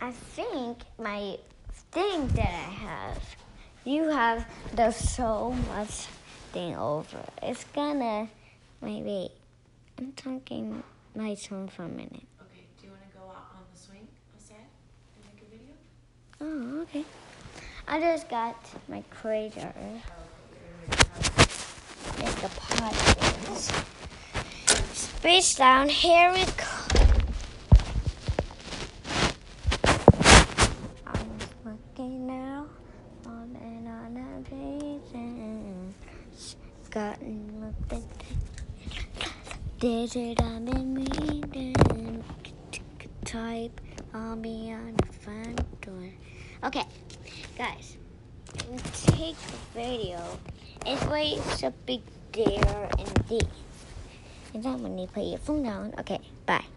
I think my thing that I have, you have the so much thing over. It's gonna. Wait. I'm talking my tone for a minute. Okay, do you want to go out on the swing outside and make a video? Oh, okay. I just got my crater. Make a podcast. Space down. Here we go. I'm looking now on and on a page and gotten at. Digit I'm in reading. Type. I'll be on the front door. Okay, guys, take the video. It's way so big there and D. And then when you put your phone down, okay, bye.